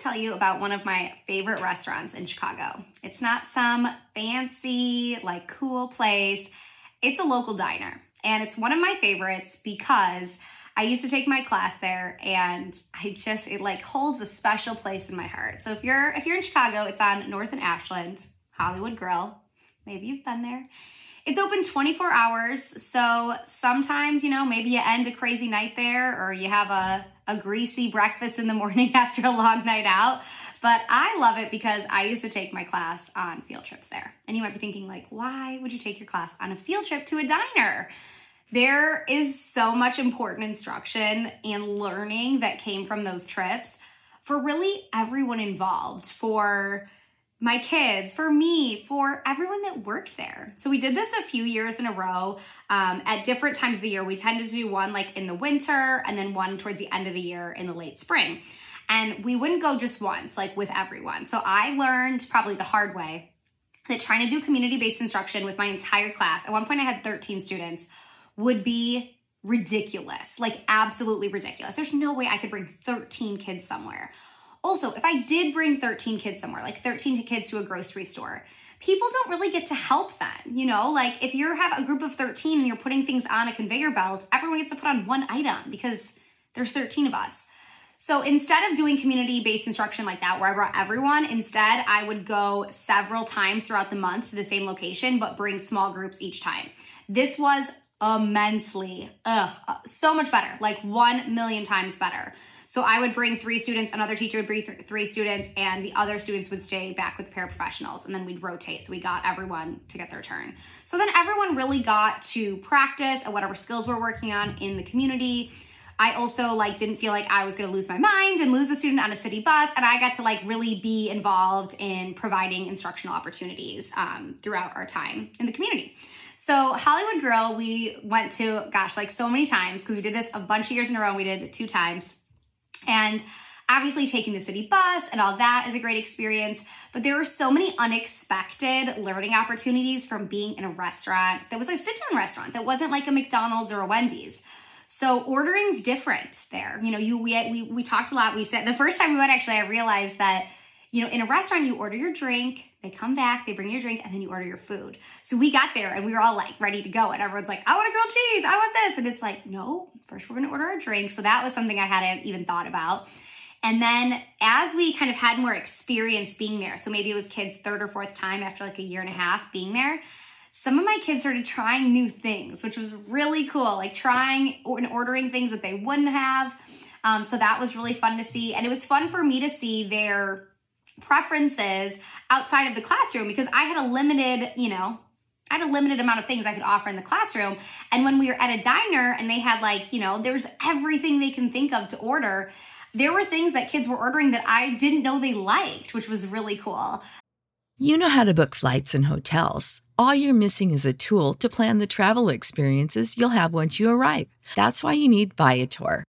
Tell you about one of my favorite restaurants in Chicago. It's not some fancy, like cool place, it's a local diner. And it's one of my favorites because I used to take my class there and I just it like holds a special place in my heart. So if you're if you're in Chicago, it's on North and Ashland, Hollywood Grill. Maybe you've been there. It's open 24 hours, so sometimes, you know, maybe you end a crazy night there or you have a, a greasy breakfast in the morning after a long night out. But I love it because I used to take my class on field trips there. And you might be thinking, like, why would you take your class on a field trip to a diner? There is so much important instruction and learning that came from those trips for really everyone involved, for my kids, for me, for everyone that worked there. So we did this a few years in a row um, at different times of the year. We tended to do one like in the winter and then one towards the end of the year in the late spring. And we wouldn't go just once, like with everyone. So I learned probably the hard way that trying to do community based instruction with my entire class, at one point I had 13 students, would be ridiculous, like absolutely ridiculous. There's no way I could bring 13 kids somewhere. Also, if I did bring 13 kids somewhere, like 13 kids to a grocery store, people don't really get to help then. You know, like if you have a group of 13 and you're putting things on a conveyor belt, everyone gets to put on one item because there's 13 of us. So instead of doing community based instruction like that, where I brought everyone, instead I would go several times throughout the month to the same location, but bring small groups each time. This was immensely, ugh, so much better, like 1 million times better. So I would bring three students, another teacher would bring th- three students, and the other students would stay back with paraprofessionals, and then we'd rotate. So we got everyone to get their turn. So then everyone really got to practice at whatever skills we're working on in the community. I also like didn't feel like I was going to lose my mind and lose a student on a city bus, and I got to like really be involved in providing instructional opportunities um, throughout our time in the community. So Hollywood Grill, we went to, gosh, like so many times because we did this a bunch of years in a row. We did it two times. And obviously taking the city bus and all that is a great experience but there were so many unexpected learning opportunities from being in a restaurant that was a sit down restaurant that wasn't like a mcdonald's or a wendy's so ordering's different there you know you we, we we talked a lot we said the first time we went actually i realized that you know in a restaurant you order your drink They come back, they bring your drink, and then you order your food. So we got there and we were all like ready to go. And everyone's like, I want a grilled cheese, I want this. And it's like, no, first we're gonna order our drink. So that was something I hadn't even thought about. And then as we kind of had more experience being there, so maybe it was kids' third or fourth time after like a year and a half being there, some of my kids started trying new things, which was really cool, like trying and ordering things that they wouldn't have. Um, so that was really fun to see. And it was fun for me to see their preferences outside of the classroom because I had a limited, you know, I had a limited amount of things I could offer in the classroom. And when we were at a diner and they had like, you know, there's everything they can think of to order, there were things that kids were ordering that I didn't know they liked, which was really cool. You know how to book flights and hotels. All you're missing is a tool to plan the travel experiences you'll have once you arrive. That's why you need Viator.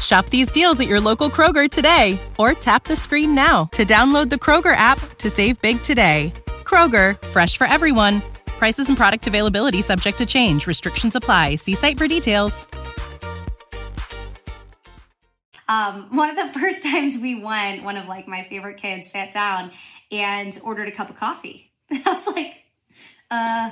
Shop these deals at your local Kroger today or tap the screen now to download the Kroger app to save big today. Kroger, fresh for everyone. Prices and product availability subject to change. Restrictions apply. See site for details. Um, one of the first times we went, one of like my favorite kids sat down and ordered a cup of coffee. I was like, uh,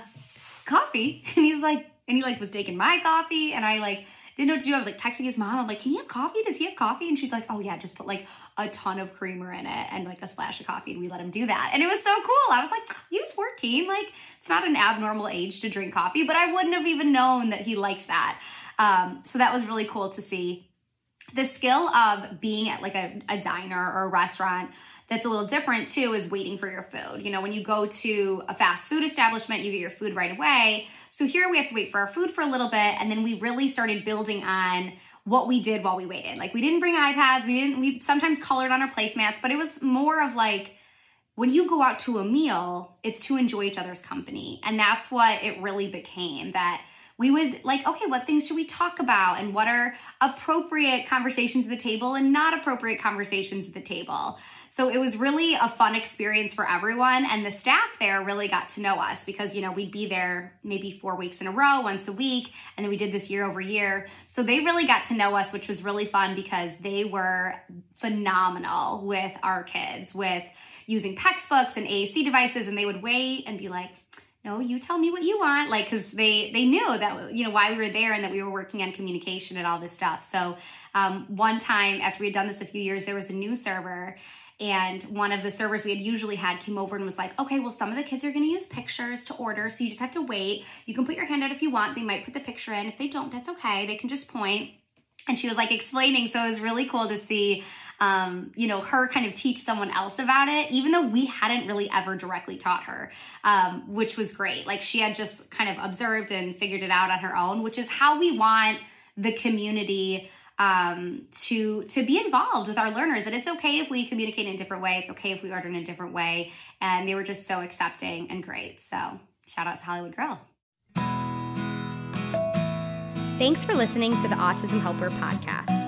coffee? And he's like, and he like was taking my coffee and I like didn't know what to do. I was like texting his mom. I'm like, can he have coffee? Does he have coffee? And she's like, oh yeah, just put like a ton of creamer in it and like a splash of coffee. And we let him do that. And it was so cool. I was like, he was 14. Like it's not an abnormal age to drink coffee, but I wouldn't have even known that he liked that. Um, so that was really cool to see the skill of being at like a, a diner or a restaurant that's a little different too is waiting for your food. You know, when you go to a fast food establishment, you get your food right away. So here we have to wait for our food for a little bit. And then we really started building on what we did while we waited. Like we didn't bring iPads, we didn't, we sometimes colored on our placemats, but it was more of like, when you go out to a meal, it's to enjoy each other's company. And that's what it really became that we would like, okay, what things should we talk about? And what are appropriate conversations at the table and not appropriate conversations at the table? So it was really a fun experience for everyone. And the staff there really got to know us because, you know, we'd be there maybe four weeks in a row, once a week. And then we did this year over year. So they really got to know us, which was really fun because they were phenomenal with our kids, with using PECS books and AAC devices. And they would wait and be like, no you tell me what you want. Like because they they knew that you know why we were there and that we were working on communication and all this stuff. So um, one time after we had done this a few years there was a new server and one of the servers we had usually had came over and was like okay well some of the kids are going to use pictures to order so you just have to wait. You can put your hand out if you want. They might put the picture in. If they don't that's okay. They can just point. And she was like explaining so it was really cool to see um, you know, her kind of teach someone else about it, even though we hadn't really ever directly taught her, um, which was great. Like she had just kind of observed and figured it out on her own, which is how we want the community um, to to be involved with our learners. That it's okay if we communicate in a different way. It's okay if we order in a different way. And they were just so accepting and great. So shout out to Hollywood Grill. Thanks for listening to the Autism Helper podcast.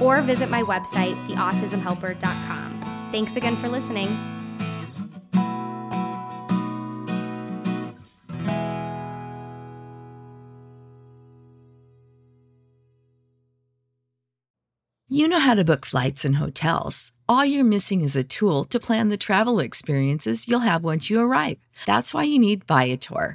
or visit my website, theautismhelper.com. Thanks again for listening. You know how to book flights and hotels. All you're missing is a tool to plan the travel experiences you'll have once you arrive. That's why you need Viator.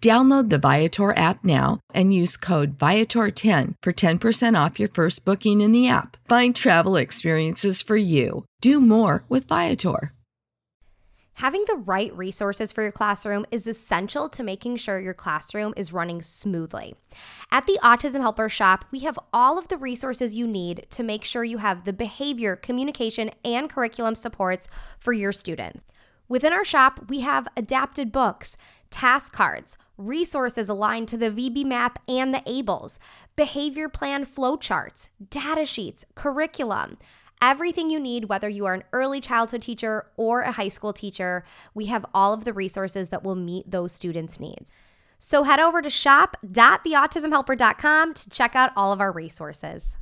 Download the Viator app now and use code Viator10 for 10% off your first booking in the app. Find travel experiences for you. Do more with Viator. Having the right resources for your classroom is essential to making sure your classroom is running smoothly. At the Autism Helper Shop, we have all of the resources you need to make sure you have the behavior, communication, and curriculum supports for your students. Within our shop, we have adapted books, task cards, resources aligned to the VB-MAPP and the ABLLS, behavior plan flowcharts, data sheets, curriculum. Everything you need, whether you are an early childhood teacher or a high school teacher, we have all of the resources that will meet those students' needs. So head over to shop.theautismhelper.com to check out all of our resources.